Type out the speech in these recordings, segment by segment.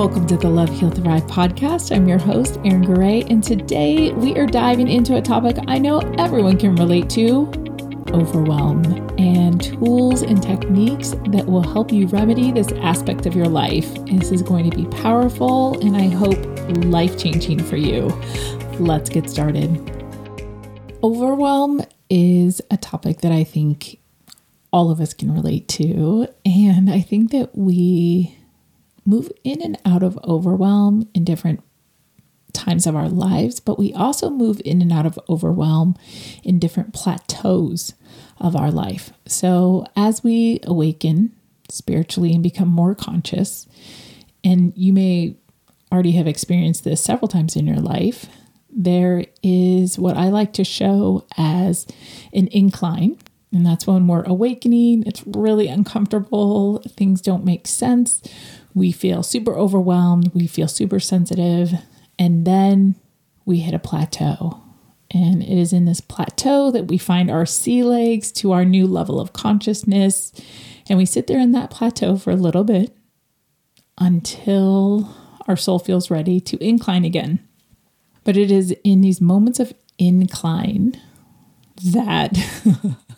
Welcome to the Love Heal Thrive podcast. I'm your host, Erin Garay, and today we are diving into a topic I know everyone can relate to overwhelm and tools and techniques that will help you remedy this aspect of your life. This is going to be powerful and I hope life changing for you. Let's get started. Overwhelm is a topic that I think all of us can relate to, and I think that we move in and out of overwhelm in different times of our lives, but we also move in and out of overwhelm in different plateaus of our life. So, as we awaken spiritually and become more conscious, and you may already have experienced this several times in your life, there is what I like to show as an incline. And that's when we're awakening. It's really uncomfortable. Things don't make sense we feel super overwhelmed, we feel super sensitive, and then we hit a plateau. And it is in this plateau that we find our sea legs to our new level of consciousness. And we sit there in that plateau for a little bit until our soul feels ready to incline again. But it is in these moments of incline that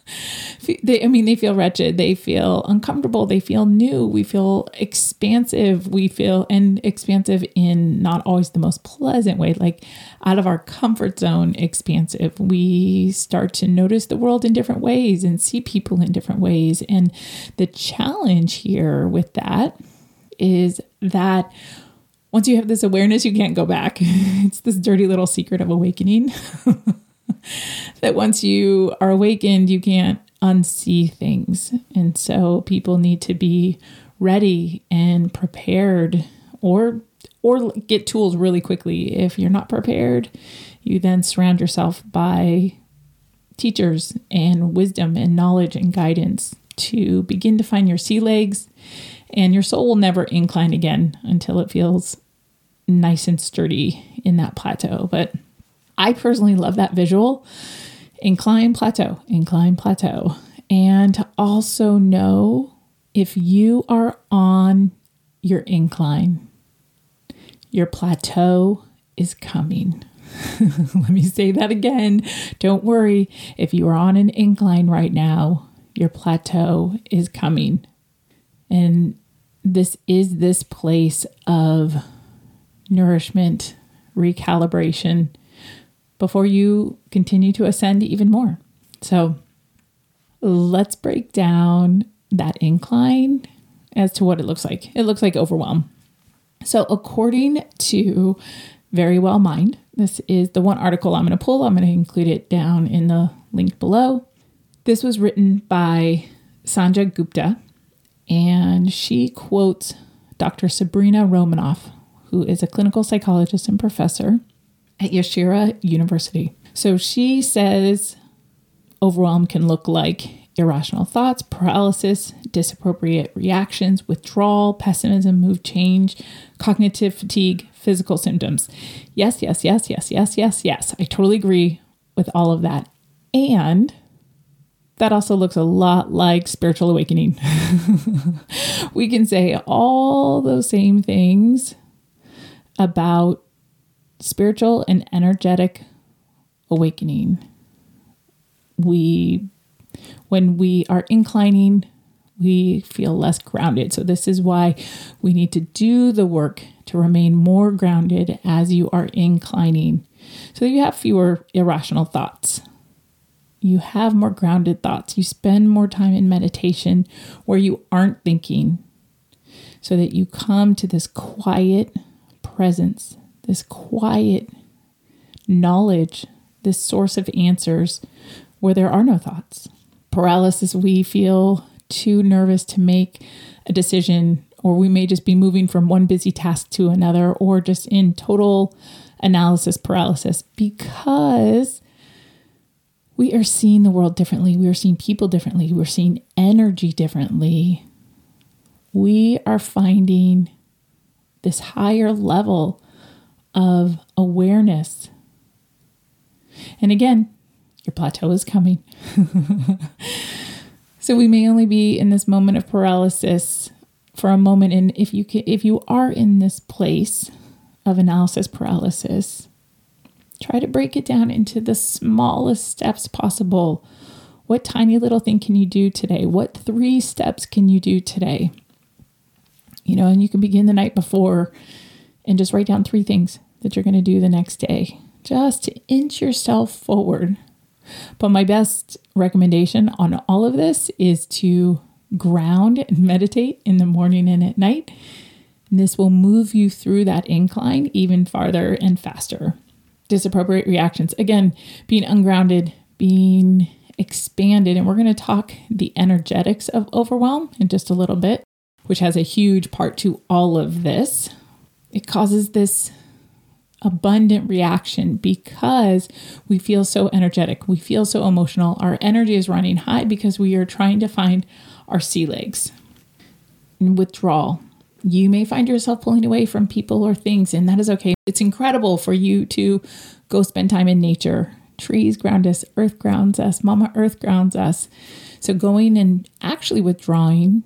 they, I mean, they feel wretched, they feel uncomfortable, they feel new, we feel expansive, we feel, and expansive in not always the most pleasant way, like out of our comfort zone, expansive. We start to notice the world in different ways and see people in different ways. And the challenge here with that is that once you have this awareness, you can't go back. it's this dirty little secret of awakening. that once you are awakened, you can't unsee things. And so people need to be ready and prepared or or get tools really quickly. If you're not prepared, you then surround yourself by teachers and wisdom and knowledge and guidance to begin to find your sea legs and your soul will never incline again until it feels nice and sturdy in that plateau. But I personally love that visual incline plateau, incline plateau. And also know if you are on your incline, your plateau is coming. Let me say that again. Don't worry. If you are on an incline right now, your plateau is coming. And this is this place of nourishment, recalibration, before you continue to ascend even more. So let's break down that incline as to what it looks like. It looks like overwhelm. So, according to Verywell Mind, this is the one article I'm going to pull. I'm going to include it down in the link below. This was written by Sanja Gupta, and she quotes Dr. Sabrina Romanoff, who is a clinical psychologist and professor at Yeshiva University. So she says overwhelm can look like irrational thoughts, paralysis, disappropriate reactions, withdrawal, pessimism, mood change, cognitive fatigue, physical symptoms. Yes, yes, yes, yes, yes, yes, yes. I totally agree with all of that. And that also looks a lot like spiritual awakening. we can say all those same things about spiritual and energetic awakening. We, when we are inclining, we feel less grounded. So, this is why we need to do the work to remain more grounded as you are inclining. So, you have fewer irrational thoughts. You have more grounded thoughts. You spend more time in meditation where you aren't thinking so that you come to this quiet presence this quiet knowledge, this source of answers where there are no thoughts. Paralysis, we feel too nervous to make a decision, or we may just be moving from one busy task to another, or just in total analysis paralysis because we are seeing the world differently. We are seeing people differently. We're seeing energy differently. We are finding this higher level of awareness. And again, your plateau is coming. so we may only be in this moment of paralysis for a moment and if you can, if you are in this place of analysis paralysis, try to break it down into the smallest steps possible. What tiny little thing can you do today? What three steps can you do today? You know, and you can begin the night before and just write down three things that you're going to do the next day just to inch yourself forward. But my best recommendation on all of this is to ground and meditate in the morning and at night. And this will move you through that incline even farther and faster. Disappropriate reactions. Again, being ungrounded, being expanded. And we're going to talk the energetics of overwhelm in just a little bit, which has a huge part to all of this. It causes this abundant reaction because we feel so energetic, we feel so emotional. Our energy is running high because we are trying to find our sea legs. And withdrawal. You may find yourself pulling away from people or things, and that is okay. It's incredible for you to go spend time in nature. Trees ground us, earth grounds us, Mama Earth grounds us. So, going and actually withdrawing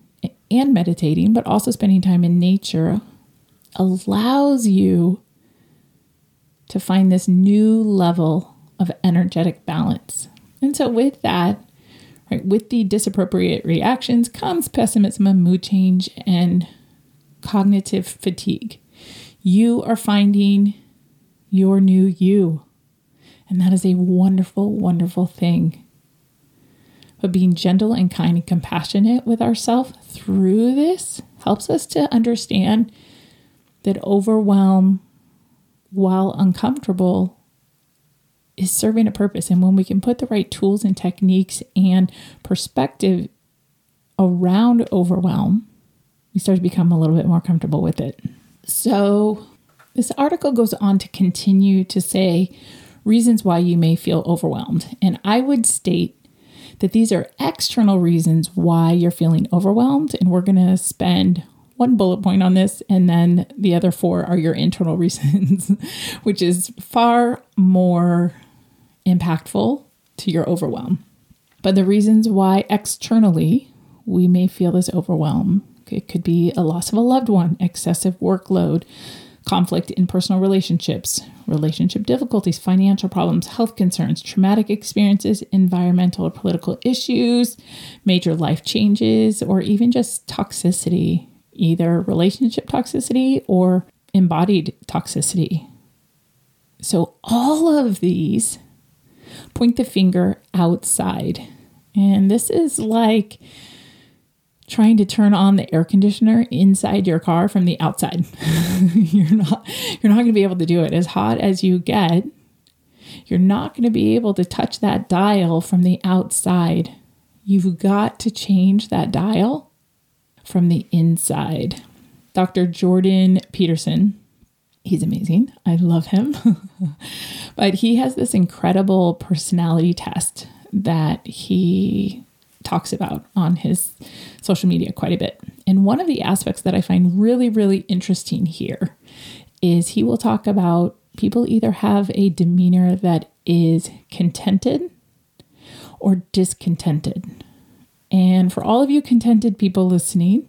and meditating, but also spending time in nature allows you to find this new level of energetic balance. And so, with that, right, with the disappropriate reactions comes pessimism and mood change and cognitive fatigue. You are finding your new you. And that is a wonderful, wonderful thing. But being gentle and kind and compassionate with ourselves through this helps us to understand that overwhelm while uncomfortable, is serving a purpose. And when we can put the right tools and techniques and perspective around overwhelm, we start to become a little bit more comfortable with it. So, this article goes on to continue to say reasons why you may feel overwhelmed. And I would state that these are external reasons why you're feeling overwhelmed. And we're going to spend one bullet point on this, and then the other four are your internal reasons, which is far more impactful to your overwhelm. But the reasons why externally we may feel this overwhelm it could be a loss of a loved one, excessive workload, conflict in personal relationships, relationship difficulties, financial problems, health concerns, traumatic experiences, environmental or political issues, major life changes, or even just toxicity either relationship toxicity or embodied toxicity. So, all of these point the finger outside. And this is like trying to turn on the air conditioner inside your car from the outside. you're not you're not going to be able to do it as hot as you get. You're not going to be able to touch that dial from the outside. You've got to change that dial from the inside. Dr. Jordan Peterson, he's amazing. I love him. but he has this incredible personality test that he talks about on his social media quite a bit. And one of the aspects that I find really, really interesting here is he will talk about people either have a demeanor that is contented or discontented. And for all of you contented people listening,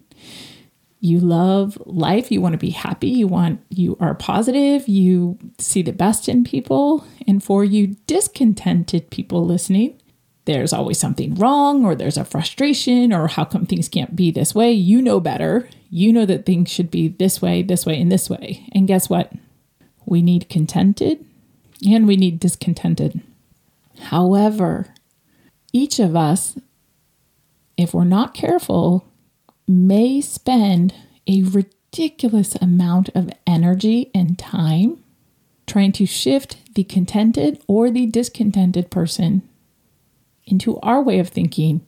you love life, you want to be happy, you want you are positive, you see the best in people, and for you discontented people listening, there's always something wrong or there's a frustration or how come things can't be this way. You know better. You know that things should be this way, this way, and this way. And guess what? We need contented and we need discontented. However, each of us if we're not careful, may spend a ridiculous amount of energy and time trying to shift the contented or the discontented person into our way of thinking.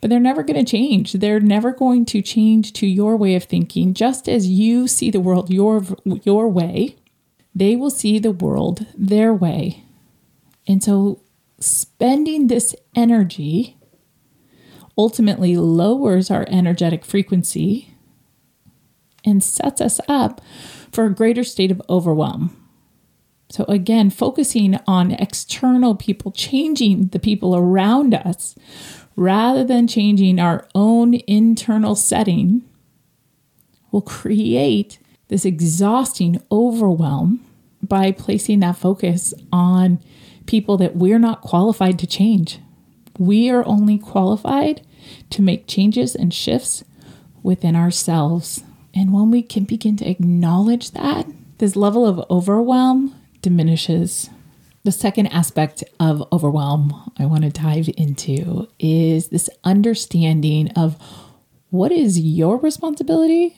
But they're never going to change. They're never going to change to your way of thinking. Just as you see the world your, your way, they will see the world their way. And so, spending this energy ultimately lowers our energetic frequency and sets us up for a greater state of overwhelm. So, again, focusing on external people, changing the people around us rather than changing our own internal setting will create this exhausting overwhelm by placing that focus on people that we're not qualified to change. We are only qualified to make changes and shifts within ourselves. And when we can begin to acknowledge that, this level of overwhelm diminishes. The second aspect of overwhelm I want to dive into is this understanding of what is your responsibility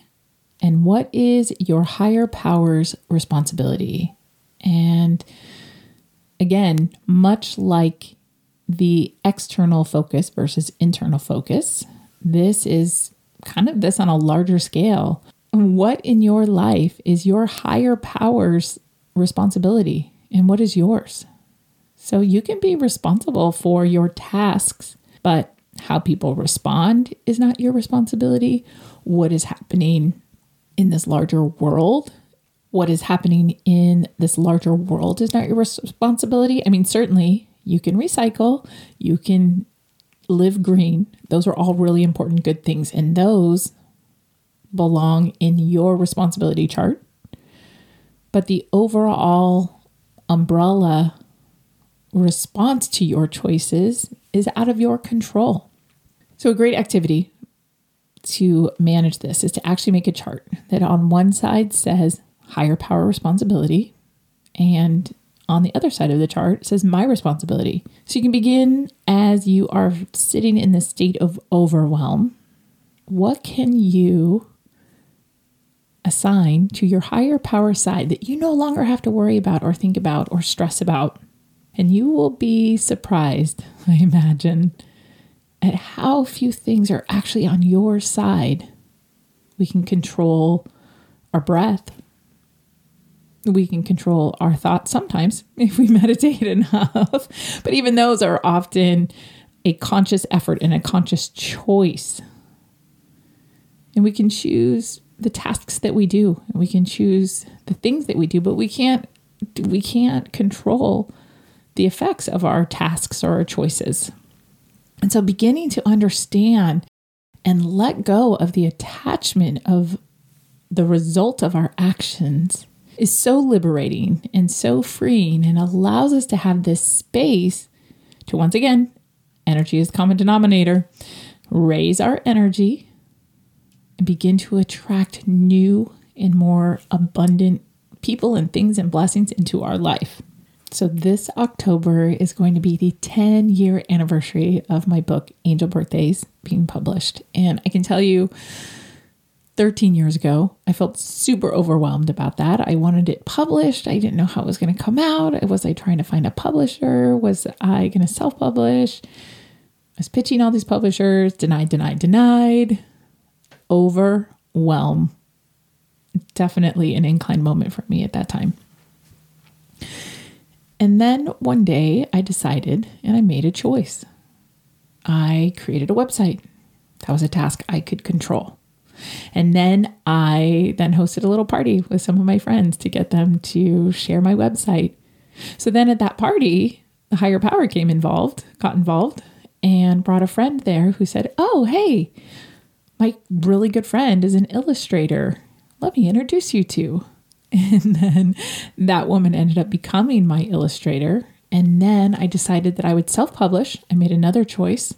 and what is your higher power's responsibility. And again, much like the external focus versus internal focus, this is kind of this on a larger scale. What in your life is your higher power's responsibility and what is yours? So you can be responsible for your tasks, but how people respond is not your responsibility. What is happening in this larger world what is happening in this larger world is not your responsibility. I mean, certainly you can recycle, you can live green. Those are all really important, good things. And those belong in your responsibility chart. But the overall umbrella response to your choices is out of your control. So, a great activity to manage this is to actually make a chart that on one side says higher power responsibility. And on the other side of the chart says my responsibility. So you can begin as you are sitting in this state of overwhelm. What can you assign to your higher power side that you no longer have to worry about or think about or stress about? And you will be surprised, I imagine, at how few things are actually on your side. We can control our breath, we can control our thoughts sometimes if we meditate enough. but even those are often a conscious effort and a conscious choice. And we can choose the tasks that we do. And we can choose the things that we do, but we can't we can't control the effects of our tasks or our choices. And so beginning to understand and let go of the attachment of the result of our actions is so liberating and so freeing and allows us to have this space to once again, energy is common denominator, raise our energy and begin to attract new and more abundant people and things and blessings into our life. So, this October is going to be the 10 year anniversary of my book, Angel Birthdays, being published. And I can tell you, 13 years ago. I felt super overwhelmed about that. I wanted it published. I didn't know how it was going to come out. Was I trying to find a publisher? Was I going to self publish? I was pitching all these publishers, denied, denied, denied. Overwhelm. Definitely an incline moment for me at that time. And then one day I decided and I made a choice. I created a website. That was a task I could control. And then I then hosted a little party with some of my friends to get them to share my website. So then at that party, the higher power came involved, got involved, and brought a friend there who said, Oh, hey, my really good friend is an illustrator. Let me introduce you to. And then that woman ended up becoming my illustrator. And then I decided that I would self publish. I made another choice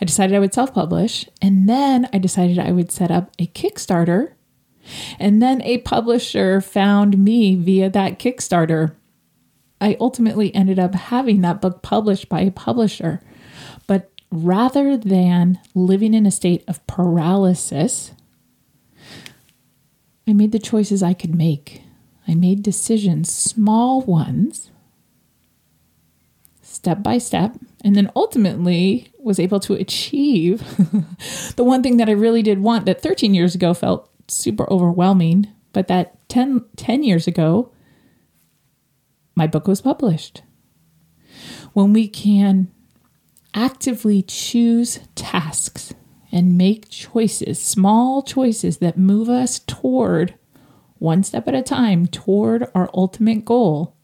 I decided I would self publish. And then I decided I would set up a Kickstarter. And then a publisher found me via that Kickstarter. I ultimately ended up having that book published by a publisher. But rather than living in a state of paralysis, I made the choices I could make. I made decisions, small ones, step by step, and then ultimately was able to achieve the one thing that I really did want that 13 years ago felt super overwhelming, but that 10, 10 years ago, my book was published. When we can actively choose tasks and make choices, small choices that move us toward one step at a time toward our ultimate goal,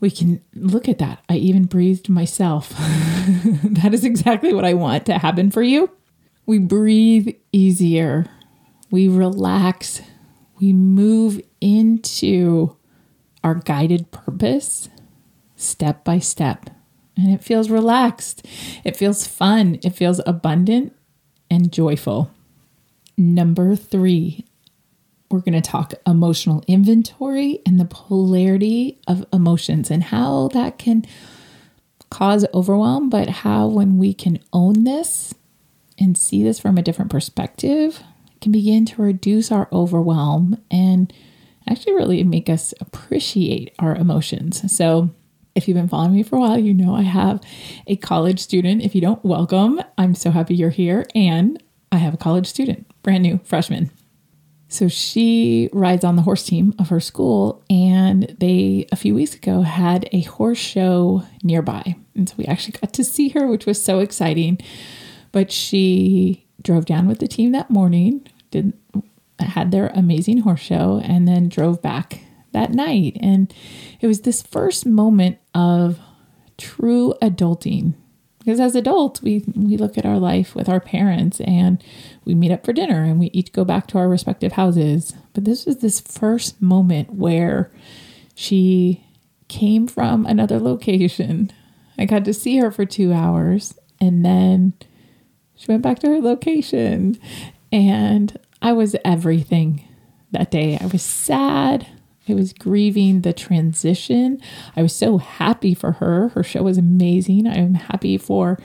we can look at that. I even breathed myself. that is exactly what I want to happen for you. We breathe easier we relax, we move into our guided purpose step by step. And it feels relaxed, it feels fun, it feels abundant and joyful. Number three, we're going to talk emotional inventory and the polarity of emotions and how that can cause overwhelm, but how when we can own this and see this from a different perspective, can begin to reduce our overwhelm and actually really make us appreciate our emotions. So, if you've been following me for a while, you know I have a college student. If you don't, welcome. I'm so happy you're here. And I have a college student, brand new freshman. So she rides on the horse team of her school, and they a few weeks ago had a horse show nearby. And so we actually got to see her, which was so exciting. But she drove down with the team that morning, did had their amazing horse show, and then drove back that night. And it was this first moment of true adulting. Because as adults, we, we look at our life with our parents and we meet up for dinner and we each go back to our respective houses. But this was this first moment where she came from another location. I got to see her for two hours and then she went back to her location. And I was everything that day. I was sad. I was grieving the transition. I was so happy for her. Her show was amazing. I'm happy for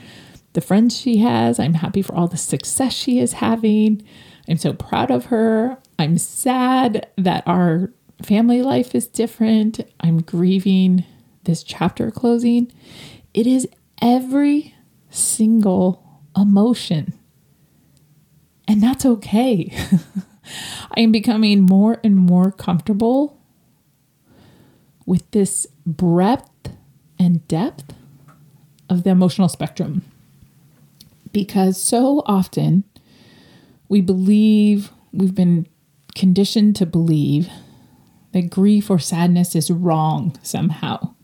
the friends she has. I'm happy for all the success she is having. I'm so proud of her. I'm sad that our family life is different. I'm grieving this chapter closing. It is every single emotion. And that's okay. I am becoming more and more comfortable with this breadth and depth of the emotional spectrum. Because so often we believe, we've been conditioned to believe that grief or sadness is wrong somehow.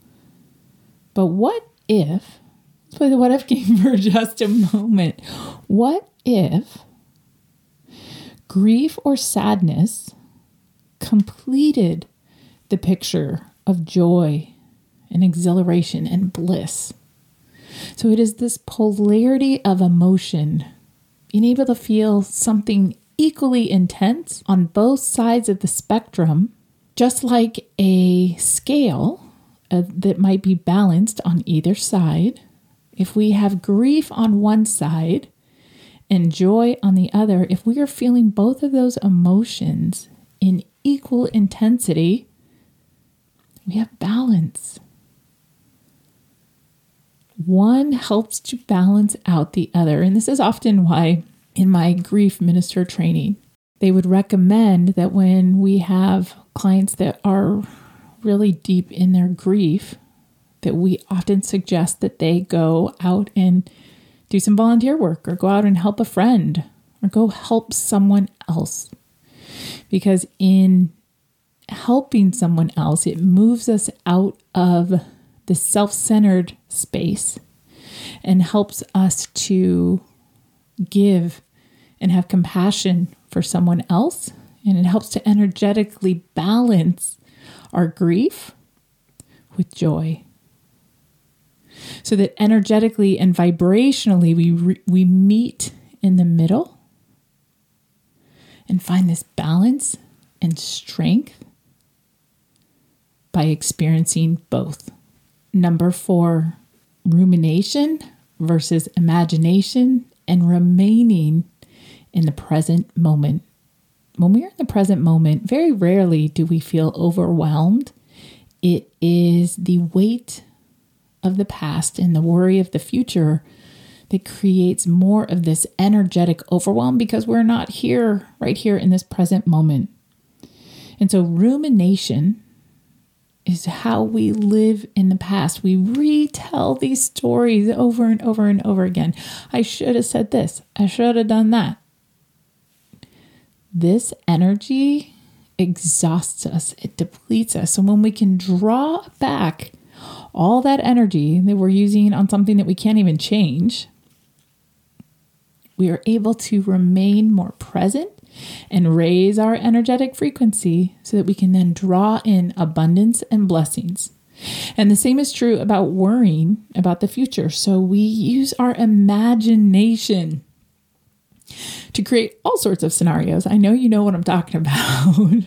But what if, let's play the what if game for just a moment. What if grief or sadness completed the picture of joy and exhilaration and bliss. So it is this polarity of emotion, being able to feel something equally intense on both sides of the spectrum, just like a scale uh, that might be balanced on either side. If we have grief on one side and joy on the other, if we are feeling both of those emotions in equal intensity, we have balance. One helps to balance out the other. And this is often why, in my grief minister training, they would recommend that when we have clients that are really deep in their grief, that we often suggest that they go out and do some volunteer work or go out and help a friend or go help someone else. Because in helping someone else, it moves us out of the self centered space and helps us to give and have compassion for someone else. And it helps to energetically balance our grief with joy. So that energetically and vibrationally we, re- we meet in the middle and find this balance and strength by experiencing both. Number four, rumination versus imagination and remaining in the present moment. When we're in the present moment, very rarely do we feel overwhelmed. It is the weight of the past and the worry of the future that creates more of this energetic overwhelm because we're not here, right here in this present moment. And so, rumination is how we live in the past. We retell these stories over and over and over again. I should have said this, I should have done that. This energy exhausts us, it depletes us. So when we can draw back all that energy that we're using on something that we can't even change, we are able to remain more present and raise our energetic frequency so that we can then draw in abundance and blessings. And the same is true about worrying about the future. So we use our imagination to create all sorts of scenarios. I know you know what I'm talking about.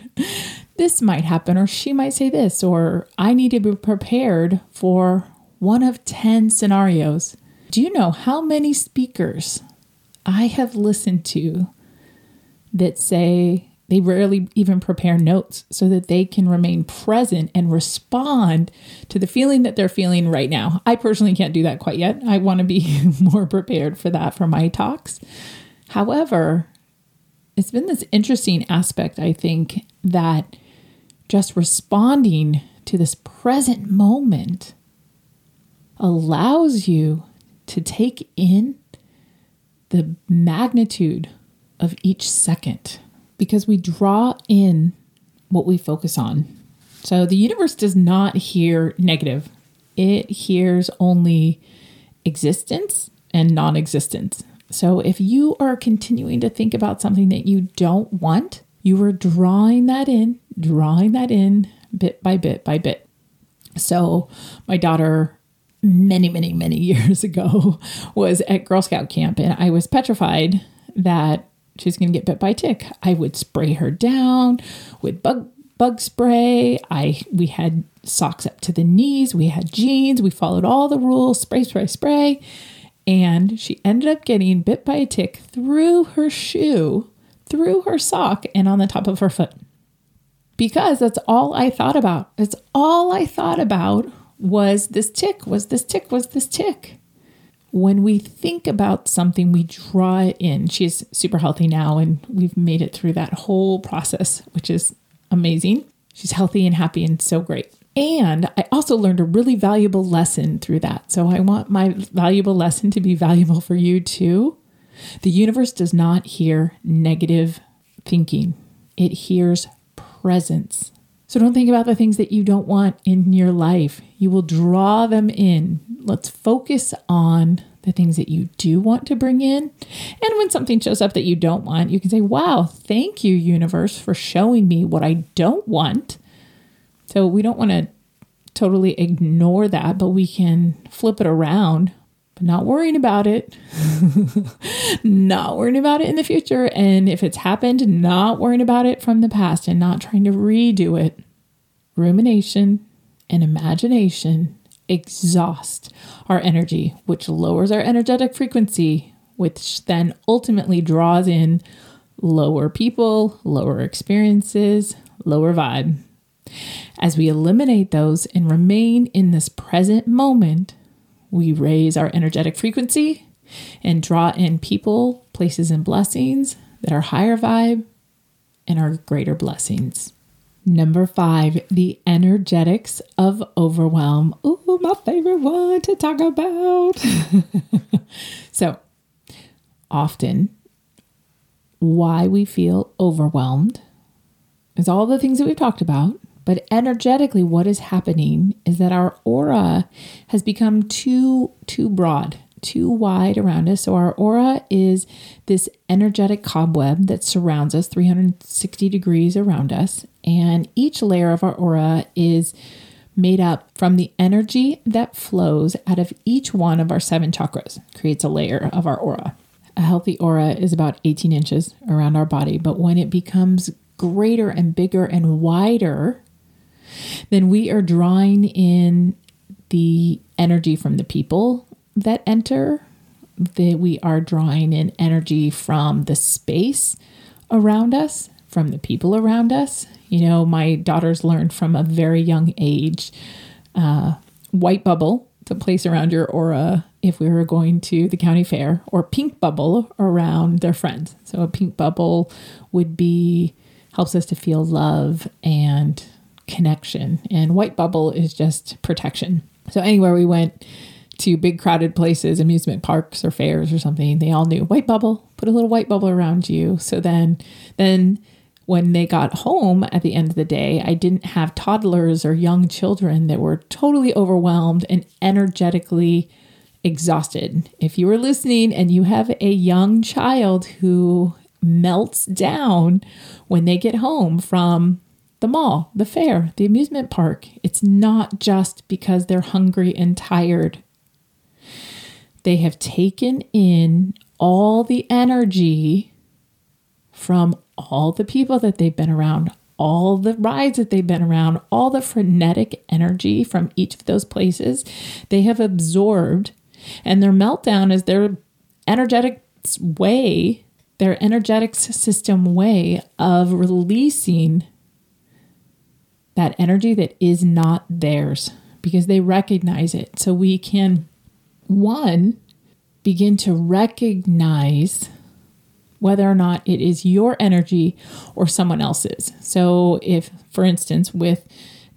this might happen, or she might say this, or I need to be prepared for one of 10 scenarios. Do you know how many speakers I have listened to that say they rarely even prepare notes so that they can remain present and respond to the feeling that they're feeling right now. I personally can't do that quite yet. I want to be more prepared for that for my talks. However, it's been this interesting aspect, I think, that just responding to this present moment allows you to take in the magnitude of each second because we draw in what we focus on. So the universe does not hear negative, it hears only existence and non existence. So if you are continuing to think about something that you don't want, you are drawing that in, drawing that in bit by bit by bit. So my daughter many, many, many years ago was at Girl Scout camp and I was petrified that she's going to get bit by a tick. I would spray her down with bug bug spray. I we had socks up to the knees, we had jeans, we followed all the rules, spray spray spray. And she ended up getting bit by a tick through her shoe, through her sock, and on the top of her foot. Because that's all I thought about. It's all I thought about was this tick, was this tick, was this tick when we think about something, we draw it in. She's super healthy now, and we've made it through that whole process, which is amazing. She's healthy and happy and so great. And I also learned a really valuable lesson through that. So I want my valuable lesson to be valuable for you too. The universe does not hear negative thinking, it hears presence. So don't think about the things that you don't want in your life. You will draw them in. Let's focus on the things that you do want to bring in. And when something shows up that you don't want, you can say, Wow, thank you, universe, for showing me what I don't want. So we don't want to totally ignore that, but we can flip it around, but not worrying about it. not worrying about it in the future. And if it's happened, not worrying about it from the past and not trying to redo it rumination, and imagination exhaust our energy, which lowers our energetic frequency, which then ultimately draws in lower people, lower experiences, lower vibe. As we eliminate those and remain in this present moment, we raise our energetic frequency and draw in people, places, and blessings that are higher vibe and are greater blessings. Number five, the energetics of overwhelm. Ooh, my favorite one to talk about. so, often, why we feel overwhelmed is all the things that we've talked about. But energetically, what is happening is that our aura has become too too broad too wide around us. So, our aura is this energetic cobweb that surrounds us 360 degrees around us. And each layer of our aura is made up from the energy that flows out of each one of our seven chakras, creates a layer of our aura. A healthy aura is about 18 inches around our body, but when it becomes greater and bigger and wider, then we are drawing in the energy from the people that enter, that we are drawing in energy from the space around us, from the people around us. You know, my daughters learned from a very young age uh, white bubble to place around your aura if we were going to the county fair, or pink bubble around their friends. So a pink bubble would be helps us to feel love and connection, and white bubble is just protection. So anywhere we went, to big crowded places, amusement parks or fairs or something, they all knew white bubble, put a little white bubble around you. So then, then when they got home at the end of the day, I didn't have toddlers or young children that were totally overwhelmed and energetically exhausted. If you were listening and you have a young child who melts down when they get home from the mall, the fair, the amusement park. It's not just because they're hungry and tired. They have taken in all the energy from all the people that they've been around, all the rides that they've been around, all the frenetic energy from each of those places. They have absorbed, and their meltdown is their energetic way, their energetic system way of releasing that energy that is not theirs because they recognize it. So we can, one, begin to recognize whether or not it is your energy or someone else's. So, if, for instance, with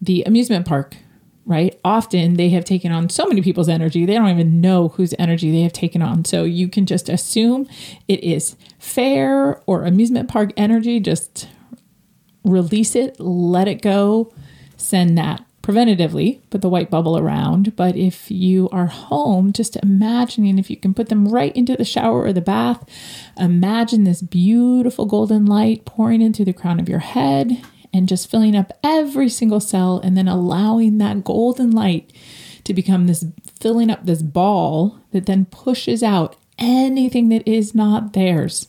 the amusement park, right, often they have taken on so many people's energy, they don't even know whose energy they have taken on. So, you can just assume it is fair or amusement park energy, just release it, let it go, send that preventatively, put the white bubble around. But if you are home, just imagining if you can put them right into the shower or the bath, imagine this beautiful golden light pouring into the crown of your head and just filling up every single cell and then allowing that golden light to become this filling up this ball that then pushes out anything that is not theirs.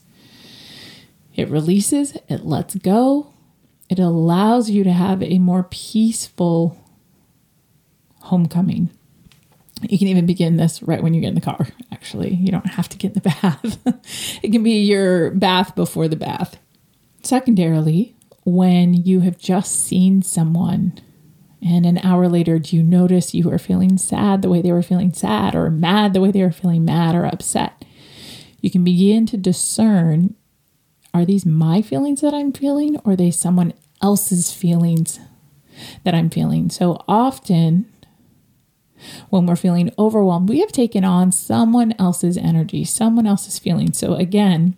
It releases, it lets go, it allows you to have a more peaceful homecoming. You can even begin this right when you get in the car, actually. You don't have to get in the bath. it can be your bath before the bath. Secondarily, when you have just seen someone and an hour later, do you notice you are feeling sad the way they were feeling sad, or mad the way they were feeling mad or upset? You can begin to discern are these my feelings that I'm feeling, or are they someone else's feelings that I'm feeling? So often, when we're feeling overwhelmed, we have taken on someone else's energy, someone else's feelings. So, again,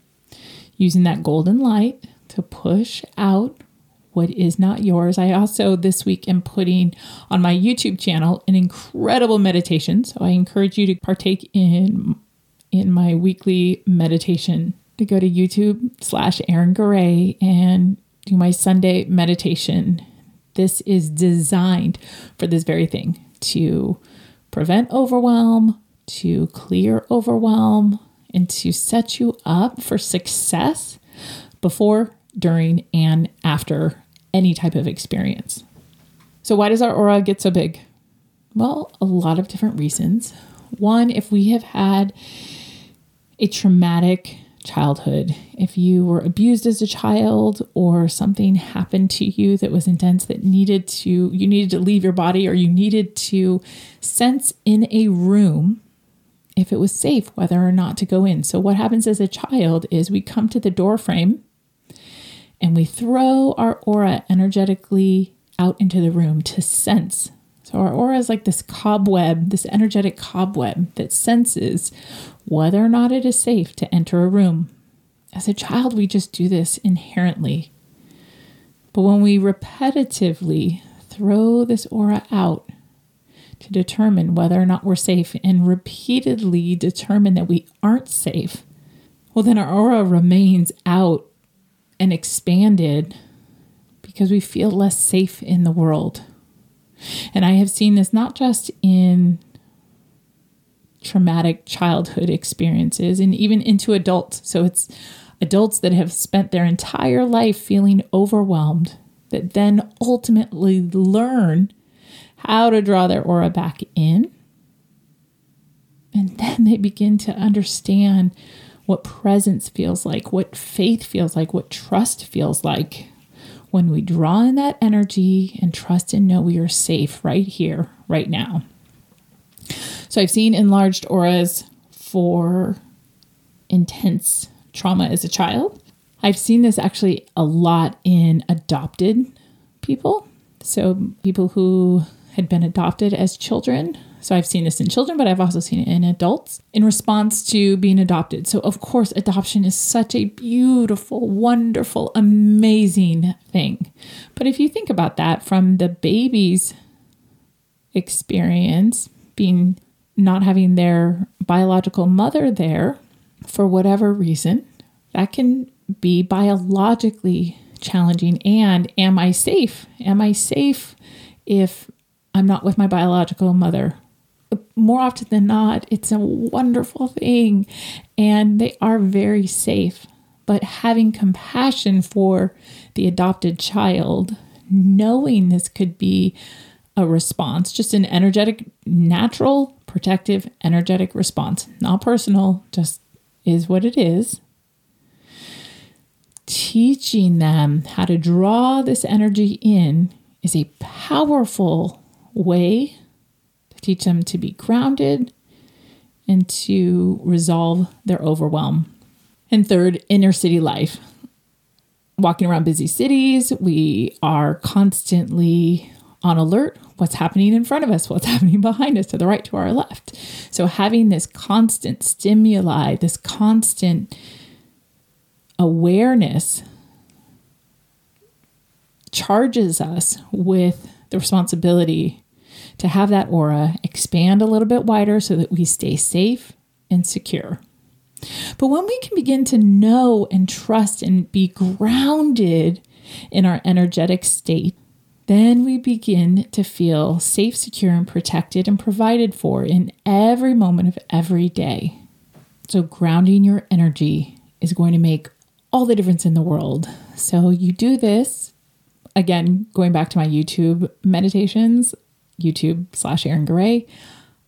using that golden light to push out what is not yours. I also this week am putting on my YouTube channel an incredible meditation. So I encourage you to partake in in my weekly meditation. To go to YouTube slash Erin Garay and do my Sunday meditation. This is designed for this very thing to prevent overwhelm, to clear overwhelm, and to set you up for success before, during, and after any type of experience. So, why does our aura get so big? Well, a lot of different reasons. One, if we have had a traumatic childhood, if you were abused as a child or something happened to you that was intense that needed to you needed to leave your body or you needed to sense in a room if it was safe whether or not to go in. So what happens as a child is we come to the door frame and we throw our aura energetically out into the room to sense so our aura is like this cobweb, this energetic cobweb that senses whether or not it is safe to enter a room. As a child, we just do this inherently. But when we repetitively throw this aura out to determine whether or not we're safe and repeatedly determine that we aren't safe, well, then our aura remains out and expanded because we feel less safe in the world. And I have seen this not just in traumatic childhood experiences and even into adults. So it's adults that have spent their entire life feeling overwhelmed that then ultimately learn how to draw their aura back in. And then they begin to understand what presence feels like, what faith feels like, what trust feels like when we draw in that energy and trust and know we are safe right here, right now. So I've seen enlarged auras for intense trauma as a child. I've seen this actually a lot in adopted people. So people who had been adopted as children so I've seen this in children, but I've also seen it in adults in response to being adopted. So, of course, adoption is such a beautiful, wonderful, amazing thing. But if you think about that from the baby's experience, being not having their biological mother there for whatever reason, that can be biologically challenging? And am I safe? Am I safe if I'm not with my biological mother? More often than not, it's a wonderful thing and they are very safe. But having compassion for the adopted child, knowing this could be a response, just an energetic, natural, protective, energetic response, not personal, just is what it is. Teaching them how to draw this energy in is a powerful way to teach them to be grounded and to resolve their overwhelm. And third, inner city life. Walking around busy cities, we are constantly on alert what's happening in front of us, what's happening behind us, to the right, to our left. So, having this constant stimuli, this constant awareness charges us with the responsibility to have that aura expand a little bit wider so that we stay safe and secure. But when we can begin to know and trust and be grounded in our energetic state, then we begin to feel safe, secure, and protected and provided for in every moment of every day. So, grounding your energy is going to make all the difference in the world. So, you do this again, going back to my YouTube meditations, YouTube slash Erin Garay.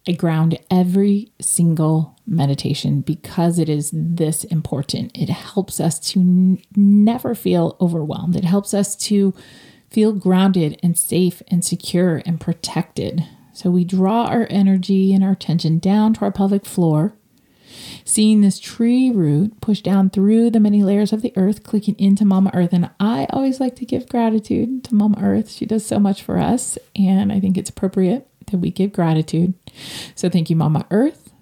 I ground every single meditation because it is this important. It helps us to n- never feel overwhelmed. It helps us to feel grounded and safe and secure and protected. So we draw our energy and our attention down to our pelvic floor, seeing this tree root push down through the many layers of the earth, clicking into Mama Earth. And I always like to give gratitude to Mama Earth. She does so much for us, and I think it's appropriate that we give gratitude. So thank you, Mama Earth,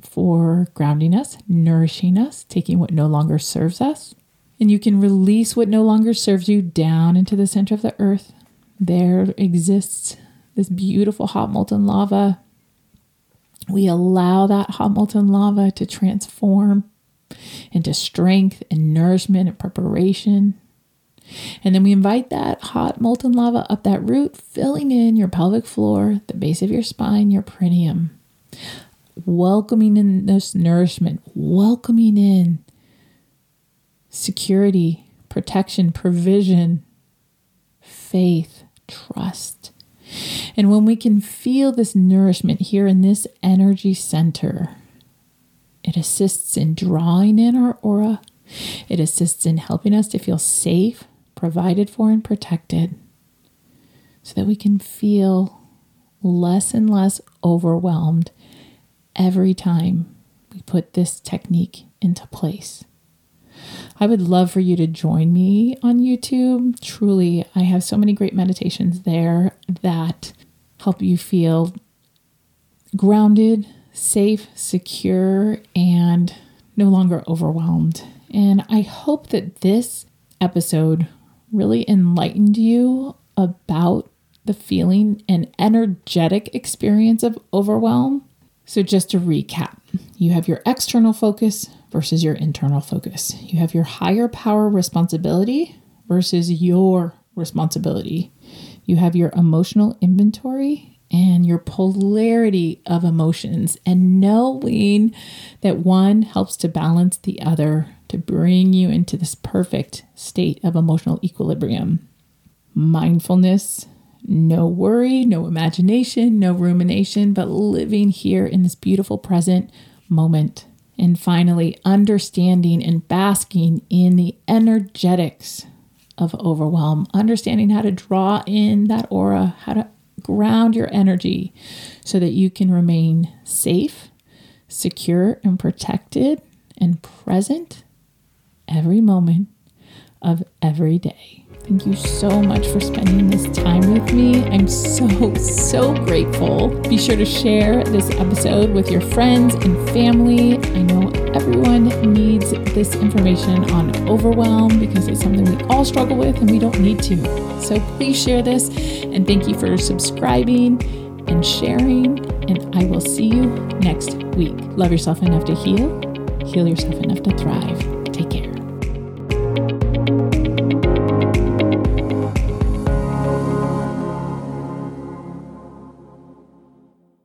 for grounding us, nourishing us, taking what no longer serves us, and you can release what no longer serves you down into the center of the earth. There exists this beautiful hot molten lava. We allow that hot molten lava to transform into strength and nourishment and preparation. And then we invite that hot molten lava up that root, filling in your pelvic floor, the base of your spine, your perineum, welcoming in this nourishment, welcoming in security, protection, provision, faith, trust. And when we can feel this nourishment here in this energy center, it assists in drawing in our aura. It assists in helping us to feel safe, provided for, and protected so that we can feel less and less overwhelmed every time we put this technique into place. I would love for you to join me on YouTube. Truly, I have so many great meditations there that help you feel grounded, safe, secure, and no longer overwhelmed. And I hope that this episode really enlightened you about the feeling and energetic experience of overwhelm. So, just to recap, you have your external focus, versus your internal focus. You have your higher power responsibility versus your responsibility. You have your emotional inventory and your polarity of emotions, and knowing that one helps to balance the other to bring you into this perfect state of emotional equilibrium. Mindfulness, no worry, no imagination, no rumination, but living here in this beautiful present moment. And finally, understanding and basking in the energetics of overwhelm, understanding how to draw in that aura, how to ground your energy so that you can remain safe, secure, and protected and present every moment of every day. Thank you so much for spending this time with me. I'm so, so grateful. Be sure to share this episode with your friends and family. I know everyone needs this information on overwhelm because it's something we all struggle with and we don't need to. So please share this and thank you for subscribing and sharing. And I will see you next week. Love yourself enough to heal, heal yourself enough to thrive. Take care.